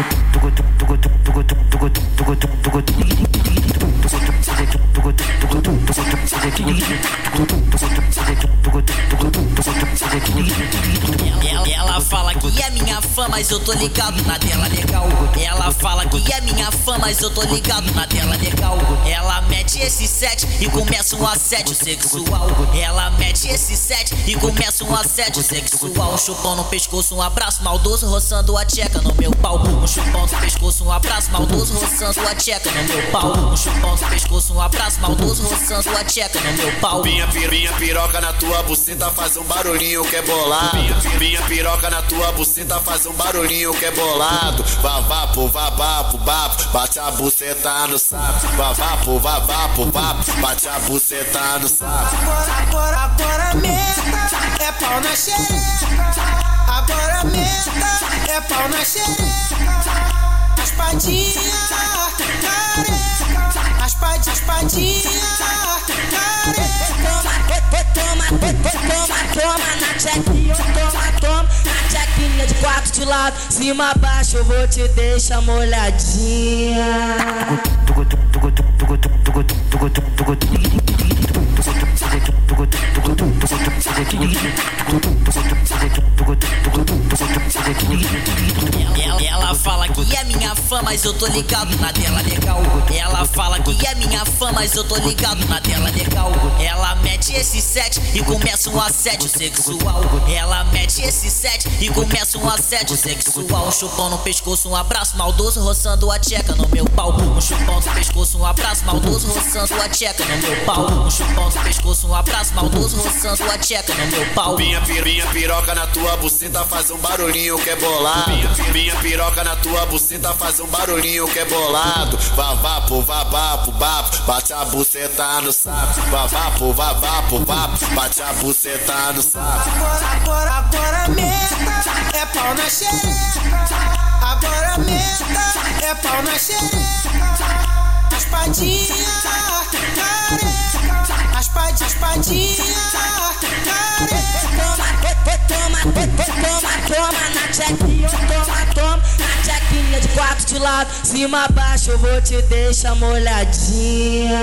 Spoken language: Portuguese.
Ela, ela fala que é minha fã, mas eu tô ligado na dela legal. Ela fala que é minha fã, mas eu tô ligado na dela legal. Ela mete esse set e começa um assédio sexual. Ela mete esse set e começa um assédio sexual. Um chupão no pescoço, um abraço maldoso, roçando a tcheca no meu pau. Um chupão no pescoço, um abraço maldoso, roçando a tcheca no meu pau. Um chupão no pescoço, um abraço maldoso, roçando a tcheca no meu pau. Minha, pir, minha piroca na tua buceta faz um barulhinho que é. Minha, minha piroca na tua buceta faz um barulhinho que é bolado. Vavapo, vavapo, vapo, bate a buceta no saco. Vavapo, vavapo, vapo, bate a buceta no saco. Agora, agora, agora meta é pau na xereca. Agora meta é pau na xereca. Raspadinha, careca. Raspadinha, raspadinha, careca. Toma, toma, toma na tchequinha, de lado, cima baixo eu vou te deixar molhadinha. Ela, ela fala que é minha fã, mas eu tô ligado na dela legal. Ela fala que é minha fã, mas eu tô ligado na dela legal. Ela mete esse set e começa um assédio sexual. Ela mete esse set e começa um assédio sexual. Um chupão no pescoço, um abraço maldoso, roçando a tcheca no meu pau. Um chupão no pescoço, um abraço maldoso, roçando a tcheca no meu pau. Um chupão no pescoço, um abraço maldoso, roçando a tcheca no meu pau. Minha, pir, minha piroca na tua buceta faz um barulhinho que é bolado. Minha, minha piroca na tua buceta faz um barulhinho que é bolado. Vavapo, vavapo, vapo, bate a buceta no saco. Vavapo, vavapo, vapo, bate a buceta no saco. Agora, agora, agora é pau na xereca. Agora meta é pau na xereca. Raspadinha, careca. Raspadinha, raspadinha, careca. Toma, toma, toma na tchequinha, toma, toma na tchequinha de quatro de lado, cima baixo eu vou te deixar molhadinha.